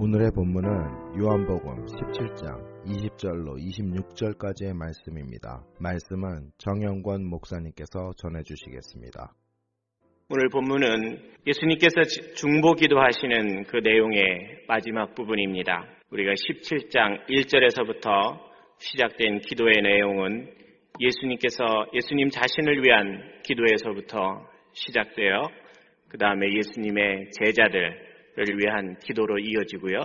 오늘의 본문은 요한복음 17장 20절로 26절까지의 말씀입니다. 말씀은 정영권 목사님께서 전해주시겠습니다. 오늘 본문은 예수님께서 중보 기도하시는 그 내용의 마지막 부분입니다. 우리가 17장 1절에서부터 시작된 기도의 내용은 예수님께서 예수님 자신을 위한 기도에서부터 시작되어 그 다음에 예수님의 제자들을 위한 기도로 이어지고요.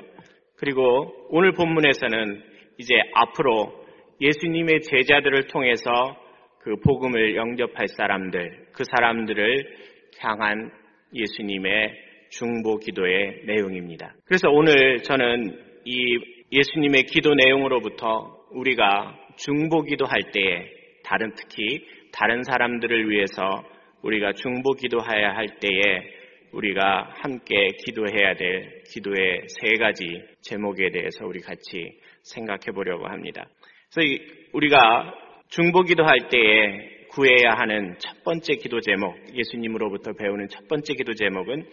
그리고 오늘 본문에서는 이제 앞으로 예수님의 제자들을 통해서 그 복음을 영접할 사람들, 그 사람들을 향한 예수님의 중보 기도의 내용입니다. 그래서 오늘 저는 이 예수님의 기도 내용으로부터 우리가 중보 기도할 때에 다른 특히 다른 사람들을 위해서 우리가 중보 기도해야 할 때에 우리가 함께 기도해야 될 기도의 세 가지 제목에 대해서 우리 같이 생각해 보려고 합니다. 그래서 우리가 중보 기도 할 때에 구해야 하는 첫 번째 기도 제목, 예수님으로부터 배우는 첫 번째 기도 제목은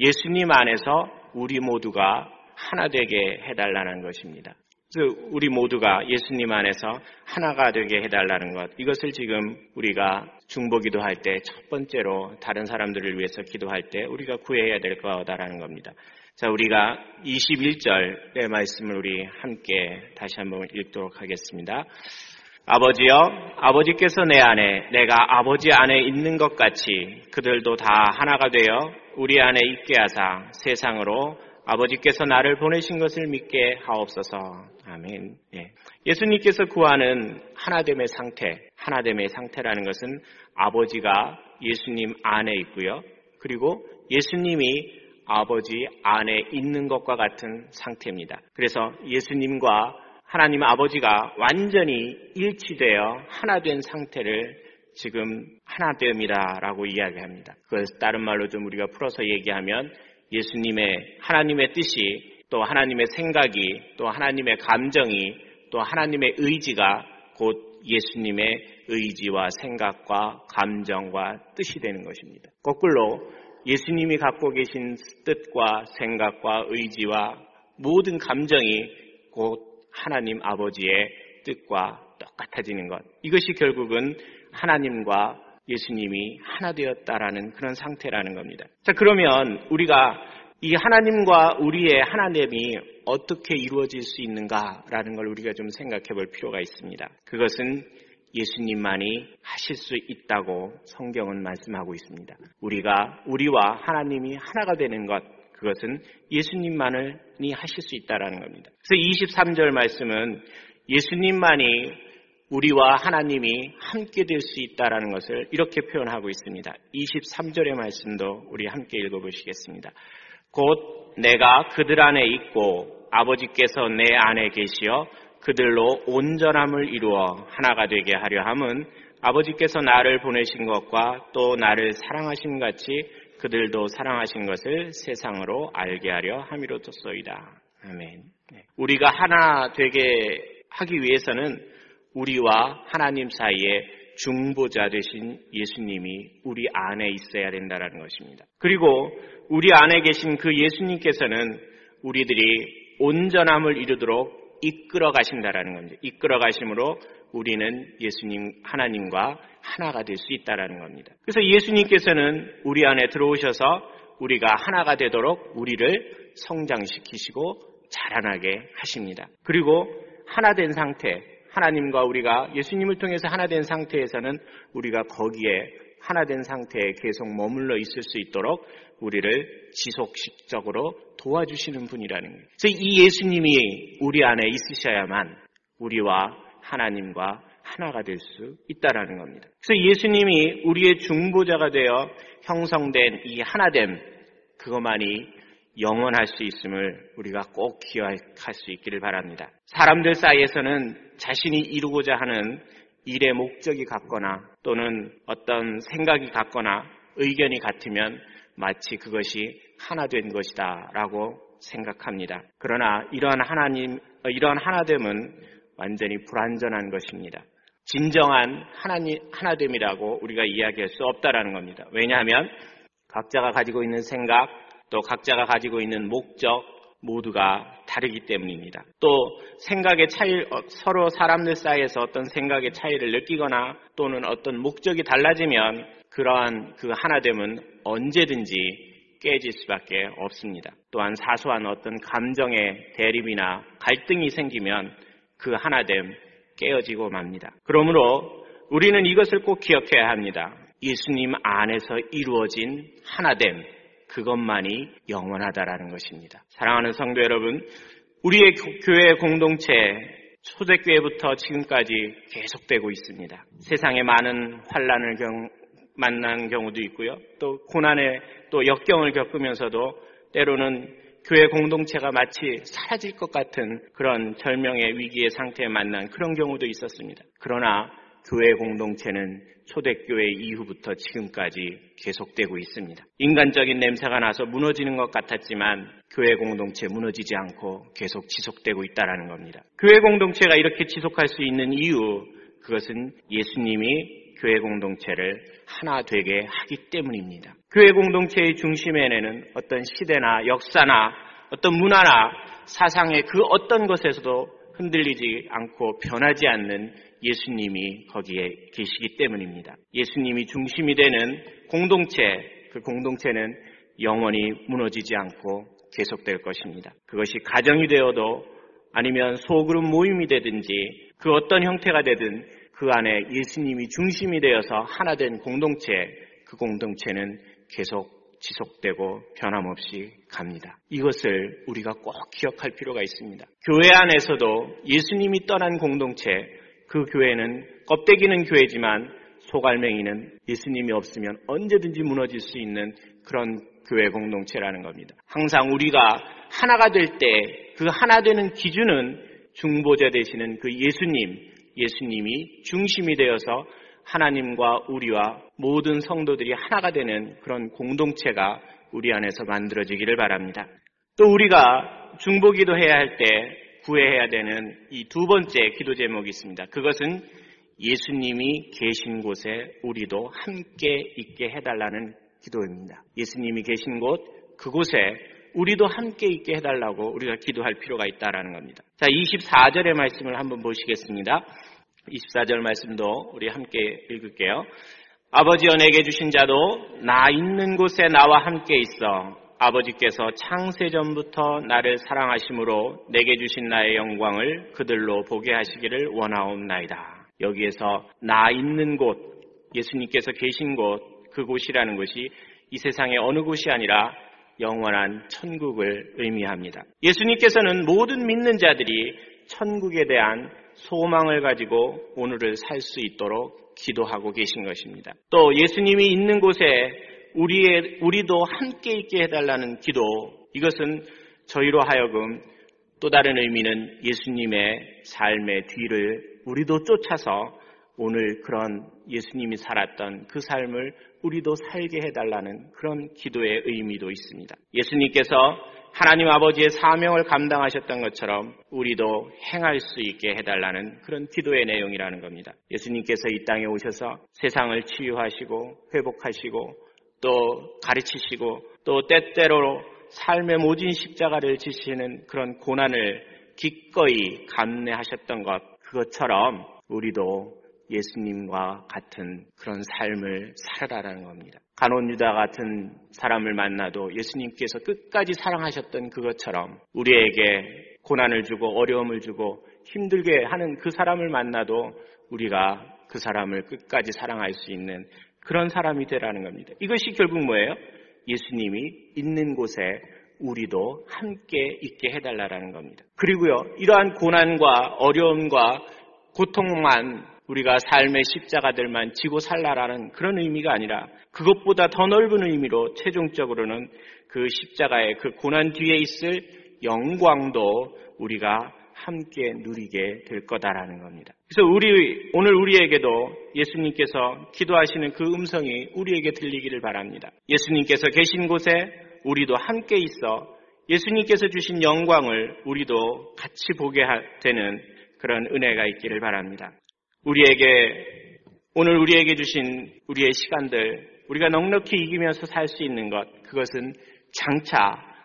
예수님 안에서 우리 모두가 하나 되게 해달라는 것입니다. 우리 모두가 예수님 안에서 하나가 되게 해달라는 것. 이것을 지금 우리가 중보 기도 할 때 첫 번째로 다른 사람들을 위해서 기도할 때 우리가 구해야 될 거다라는 겁니다. 자, 우리가 21절의 말씀을 우리 함께 다시 한번 읽도록 하겠습니다. 아버지여, 아버지께서 내 안에, 내가 아버지 안에 있는 것 같이 그들도 다 하나가 되어 우리 안에 있게 하사 세상으로 아버지께서 나를 보내신 것을 믿게 하옵소서. 아멘. 예. 예수님께서 구하는 하나됨의 상태, 하나됨의 상태라는 것은 아버지가 예수님 안에 있고요. 그리고 예수님이 아버지 안에 있는 것과 같은 상태입니다. 그래서 예수님과 하나님 아버지가 완전히 일치되어 하나된 상태를 지금 하나됨이다라고 이야기합니다. 그걸 다른 말로 좀 우리가 풀어서 얘기하면 예수님의 하나님의 뜻이 또 하나님의 생각이 또 하나님의 감정이 또 하나님의 의지가 곧 예수님의 의지와 생각과 감정과 뜻이 되는 것입니다. 거꾸로 예수님이 갖고 계신 뜻과 생각과 의지와 모든 감정이 곧 하나님 아버지의 뜻과 똑같아지는 것. 이것이 결국은 하나님과 예수님이 하나 되었다라는 그런 상태라는 겁니다. 자, 그러면 우리가 이 하나님과 우리의 하나됨이 어떻게 이루어질 수 있는가라는 걸 우리가 좀 생각해 볼 필요가 있습니다. 그것은 예수님만이 하실 수 있다고 성경은 말씀하고 있습니다. 우리가 우리와 하나님이 하나가 되는 것, 그것은 예수님만이 하실 수 있다라는 겁니다. 그래서 23절 말씀은 예수님만이 우리와 하나님이 함께 될 수 있다라는 것을 이렇게 표현하고 있습니다. 23절의 말씀도 우리 함께 읽어보시겠습니다. 곧 내가 그들 안에 있고 아버지께서 내 안에 계시어 그들로 온전함을 이루어 하나가 되게 하려 함은 아버지께서 나를 보내신 것과 또 나를 사랑하신 같이 그들도 사랑하신 것을 세상으로 알게 하려 함이로소이다. 아멘. 우리가 하나 되게 하기 위해서는 우리와 하나님 사이에 중보자 되신 예수님이 우리 안에 있어야 된다는 것입니다. 그리고 우리 안에 계신 그 예수님께서는 우리들이 온전함을 이루도록 이끌어 가신다라는 겁니다. 이끌어 가심으로 우리는 예수님 하나님과 하나가 될 수 있다라는 겁니다. 그래서 예수님께서는 우리 안에 들어오셔서 우리가 하나가 되도록 우리를 성장시키시고 자라나게 하십니다. 그리고 하나 된 상태, 하나님과 우리가 예수님을 통해서 하나 된 상태에서는 우리가 거기에 하나 된 상태에 계속 머물러 있을 수 있도록 우리를 지속적으로 도와주시는 분이라는 거예요. 그래서 이 예수님이 우리 안에 있으셔야만 우리와 하나님과 하나가 될 수 있다라는 겁니다. 그래서 예수님이 우리의 중보자가 되어 형성된 이 하나됨 그것만이 영원할 수 있음을 우리가 꼭 기억할 수 있기를 바랍니다. 사람들 사이에서는 자신이 이루고자 하는 일의 목적이 같거나 또는 어떤 생각이 같거나 의견이 같으면 마치 그것이 하나 된 것이다 라고 생각합니다. 그러나 이러한 하나님, 이러한 하나됨은 완전히 불완전한 것입니다. 진정한 하나님, 하나됨이라고 우리가 이야기할 수 없다라는 겁니다. 왜냐하면 각자가 가지고 있는 생각, 또 각자가 가지고 있는 목적 모두가 다르기 때문입니다. 또 생각의 차이, 어, 서로 사람들 사이에서 어떤 생각의 차이를 느끼거나 또는 어떤 목적이 달라지면 그러한 그 하나됨은 언제든지 깨질 수밖에 없습니다. 또한 사소한 어떤 감정의 대립이나 갈등이 생기면 그 하나됨 깨어지고 맙니다. 그러므로 우리는 이것을 꼭 기억해야 합니다. 예수님 안에서 이루어진 하나됨, 그것만이 영원하다라는 것입니다. 사랑하는 성도 여러분, 우리의 교회 공동체 초대교회부터 지금까지 계속되고 있습니다. 세상에 많은 환란을 경, 만난 경우도 있고요. 또 고난의 또 역경을 겪으면서도 때로는 교회 공동체가 마치 사라질 것 같은 그런 절명의 위기의 상태에 만난 그런 경우도 있었습니다. 그러나 교회 공동체는 초대교회 이후부터 지금까지 계속되고 있습니다. 인간적인 냄새가 나서 무너지는 것 같았지만 교회 공동체 무너지지 않고 계속 지속되고 있다는 겁니다. 교회 공동체가 이렇게 지속할 수 있는 이유 그것은 예수님이 교회 공동체를 하나 되게 하기 때문입니다. 교회 공동체의 중심에는 어떤 시대나 역사나 어떤 문화나 사상의 그 어떤 것에서도 흔들리지 않고 변하지 않는 예수님이 거기에 계시기 때문입니다. 예수님이 중심이 되는 공동체, 그 공동체는 영원히 무너지지 않고 계속될 것입니다. 그것이 가정이 되어도 아니면 소그룹 모임이 되든지 그 어떤 형태가 되든 그 안에 예수님이 중심이 되어서 하나 된 공동체, 그 공동체는 계속 지속되고 변함없이 갑니다. 이것을 우리가 꼭 기억할 필요가 있습니다. 교회 안에서도 예수님이 떠난 공동체, 그 교회는 껍데기는 교회지만 소갈맹이는 예수님이 없으면 언제든지 무너질 수 있는 그런 교회 공동체라는 겁니다. 항상 우리가 하나가 될 때 그 하나 되는 기준은 중보자 되시는 그 예수님, 예수님이 중심이 되어서 하나님과 우리와 모든 성도들이 하나가 되는 그런 공동체가 우리 안에서 만들어지기를 바랍니다. 또 우리가 중보기도 해야 할 때 구해야 되는 이 두 번째 기도 제목이 있습니다. 그것은 예수님이 계신 곳에 우리도 함께 있게 해달라는 기도입니다. 예수님이 계신 곳, 그곳에 우리도 함께 있게 해달라고 우리가 기도할 필요가 있다라는 겁니다. 자, 24절의 말씀을 한번 보시겠습니다. 24절 말씀도 우리 함께 읽을게요. 아버지여 내게 주신 자도 나 있는 곳에 나와 함께 있어 아버지께서 창세 전부터 나를 사랑하심으로 내게 주신 나의 영광을 그들로 보게 하시기를 원하옵나이다. 여기에서 나 있는 곳, 예수님께서 계신 곳, 그곳이라는 것이 이 세상의 어느 곳이 아니라 영원한 천국을 의미합니다. 예수님께서는 모든 믿는 자들이 천국에 대한 소망을 가지고 오늘을 살 수 있도록 기도하고 계신 것입니다. 또 예수님이 있는 곳에 우리의, 우리도 함께 있게 해달라는 기도, 이것은 저희로 하여금 또 다른 의미는 예수님의 삶의 뒤를 우리도 쫓아서 오늘 그런 예수님이 살았던 그 삶을 우리도 살게 해달라는 그런 기도의 의미도 있습니다. 예수님께서 하나님 아버지의 사명을 감당하셨던 것처럼 우리도 행할 수 있게 해달라는 그런 기도의 내용이라는 겁니다. 예수님께서 이 땅에 오셔서 세상을 치유하시고 회복하시고 또 가르치시고 또 때때로 삶의 모진 십자가를 지시는 그런 고난을 기꺼이 감내하셨던 것 그것처럼 우리도 예수님과 같은 그런 삶을 살아라라는 겁니다. 간온 유다 같은 사람을 만나도 예수님께서 끝까지 사랑하셨던 그것처럼 우리에게 고난을 주고 어려움을 주고 힘들게 하는 그 사람을 만나도 우리가 그 사람을 끝까지 사랑할 수 있는 그런 사람이 되라는 겁니다. 이것이 결국 뭐예요? 예수님이 있는 곳에 우리도 함께 있게 해달라는 겁니다. 그리고요, 이러한 고난과 어려움과 고통만 우리가 삶의 십자가들만 지고 살라라는 그런 의미가 아니라 그것보다 더 넓은 의미로 최종적으로는 그 십자가의 그 고난 뒤에 있을 영광도 우리가 함께 누리게 될 거다라는 겁니다. 그래서 우리 오늘 우리에게도 예수님께서 기도하시는 그 음성이 우리에게 들리기를 바랍니다. 예수님께서 계신 곳에 우리도 함께 있어 예수님께서 주신 영광을 우리도 같이 보게 되는 그런 은혜가 있기를 바랍니다. 우리에게 오늘 우리에게 주신 우리의 시간들 우리가 넉넉히 이기면서 살 수 있는 것 그것은 장차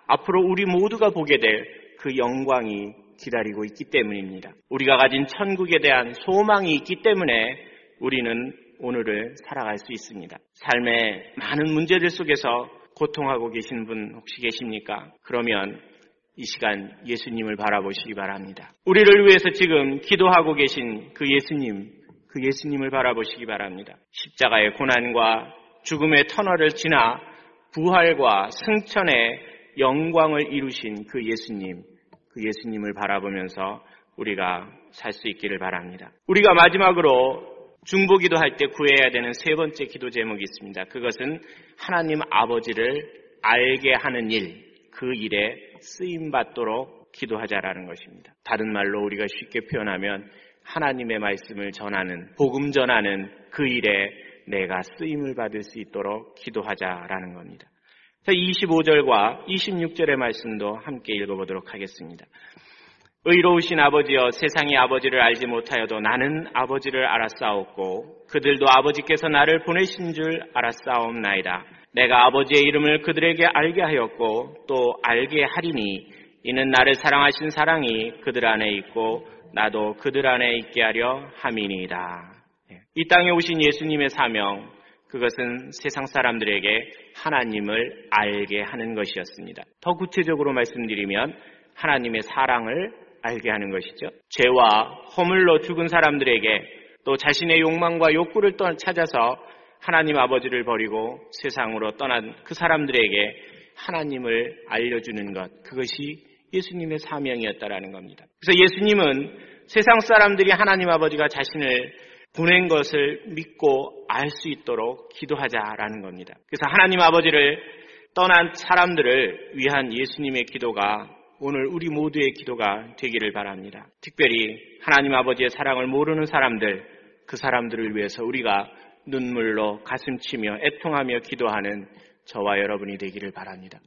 앞으로 우리 모두가 보게 될 그 영광이 기다리고 있기 때문입니다. 우리가 가진 천국에 대한 소망이 있기 때문에 우리는 오늘을 살아갈 수 있습니다. 삶의 많은 문제들 속에서 고통하고 계신 분 혹시 계십니까? 그러면 이 시간 예수님을 바라보시기 바랍니다. 우리를 위해서 지금 기도하고 계신 그 예수님, 그 예수님을 바라보시기 바랍니다. 십자가의 고난과 죽음의 터널을 지나 부활과 승천의 영광을 이루신 그 예수님, 그 예수님을 바라보면서 우리가 살 수 있기를 바랍니다. 우리가 마지막으로 중보기도 할 때 구해야 되는 세 번째 기도 제목이 있습니다. 그것은 하나님 아버지를 알게 하는 일, 그 일에 쓰임 받도록 기도하자라는 것입니다. 다른 말로 우리가 쉽게 표현하면 하나님의 말씀을 전하는, 복음 전하는 그 일에 내가 쓰임을 받을 수 있도록 기도하자라는 겁니다. 25절과 26절의 말씀도 함께 읽어보도록 하겠습니다. 의로우신 아버지여 세상이 아버지를 알지 못하여도 나는 아버지를 알았사옵고 그들도 아버지께서 나를 보내신 줄 알았사옵나이다. 내가 아버지의 이름을 그들에게 알게 하였고 또 알게 하리니 이는 나를 사랑하신 사랑이 그들 안에 있고 나도 그들 안에 있게 하려 함이니이다. 예. 이 땅에 오신 예수님의 사명 그것은 세상 사람들에게 하나님을 알게 하는 것이었습니다. 더 구체적으로 말씀드리면 하나님의 사랑을 알게 하는 것이죠. 죄와 허물로 죽은 사람들에게 또 자신의 욕망과 욕구를 찾아서 하나님 아버지를 버리고 세상으로 떠난 그 사람들에게 하나님을 알려주는 것, 그것이 예수님의 사명이었다라는 겁니다. 그래서 예수님은 세상 사람들이 하나님 아버지가 자신을 보낸 것을 믿고 알 수 있도록 기도하자라는 겁니다. 그래서 하나님 아버지를 떠난 사람들을 위한 예수님의 기도가 오늘 우리 모두의 기도가 되기를 바랍니다. 특별히 하나님 아버지의 사랑을 모르는 사람들, 그 사람들을 위해서 우리가 눈물로 가슴 치며 애통하며 기도하는 저와 여러분이 되기를 바랍니다.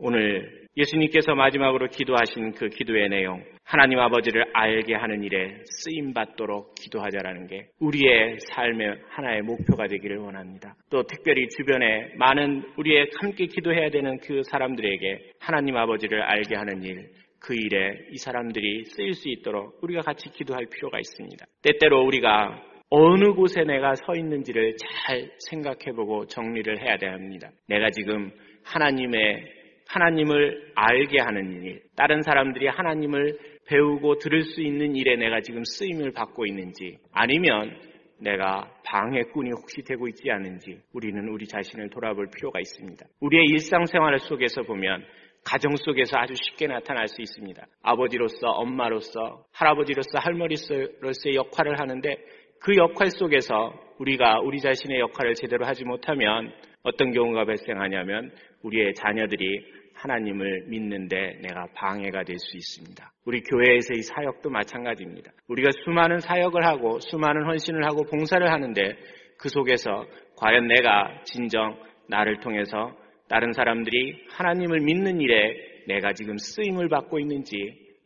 오늘 예수님께서 마지막으로 기도하신 그 기도의 내용, 하나님 아버지를 알게 하는 일에 쓰임 받도록 기도하자라는 게 우리의 삶의 하나의 목표가 되기를 원합니다. 또 특별히 주변에 많은 우리의 함께 기도해야 되는 그 사람들에게 하나님 아버지를 알게 하는 일, 그 일에 이 사람들이 쓰일 수 있도록 우리가 같이 기도할 필요가 있습니다. 때때로 우리가 어느 곳에 내가 서 있는지를 잘 생각해보고 정리를 해야 됩니다. 내가 지금 하나님의 하나님을 알게 하는 일, 다른 사람들이 하나님을 배우고 들을 수 있는 일에 내가 지금 쓰임을 받고 있는지, 아니면 내가 방해꾼이 혹시 되고 있지 않은지 우리는 우리 자신을 돌아볼 필요가 있습니다. 우리의 일상생활 속에서 보면 가정 속에서 아주 쉽게 나타날 수 있습니다. 아버지로서, 엄마로서, 할아버지로서, 할머니로서의 역할을 하는데 그 역할 속에서 우리가 우리 자신의 역할을 제대로 하지 못하면 어떤 경우가 발생하냐면 우리의 자녀들이 하나님을 믿는데 내가 방해가 될 수 있습니다. 우리 교회에서의 사역도 마찬가지입니다. 우리가 수많은 사역을 하고 수많은 헌신을 하고 봉사를 하는데 그 속에서 과연 내가 진정 나를 통해서 다른 사람들이 하나님을 믿는 일에 내가 지금 쓰임을 받고 있는지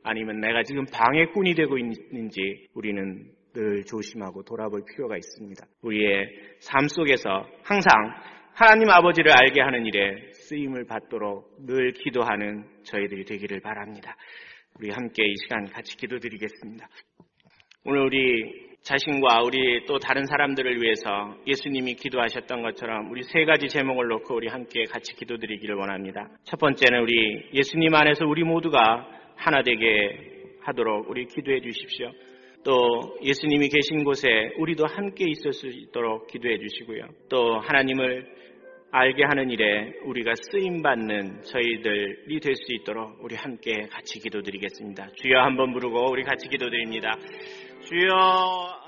아니면 내가 지금 방해꾼이 되고 있는지 우리는 늘 조심하고 돌아볼 필요가 있습니다. 우리의 삶 속에서 항상 하나님 아버지를 알게 하는 일에 쓰임을 받도록 늘 기도하는 저희들이 되기를 바랍니다. 우리 함께 이 시간 같이 기도드리겠습니다. 오늘 우리 자신과 우리 또 다른 사람들을 위해서 예수님이 기도하셨던 것처럼 우리 세 가지 제목을 놓고 우리 함께 같이 기도드리기를 원합니다. 첫 번째는 우리 예수님 안에서 우리 모두가 하나 되게 하도록 우리 기도해 주십시오. 또 예수님이 계신 곳에 우리도 함께 있을 수 있도록 기도해 주시고요. 또 하나님을 알게 하는 일에 우리가 쓰임 받는 저희들이 될 수 있도록 우리 함께 같이 기도드리겠습니다. 주여 한번 부르고 우리 같이 기도드립니다. 주여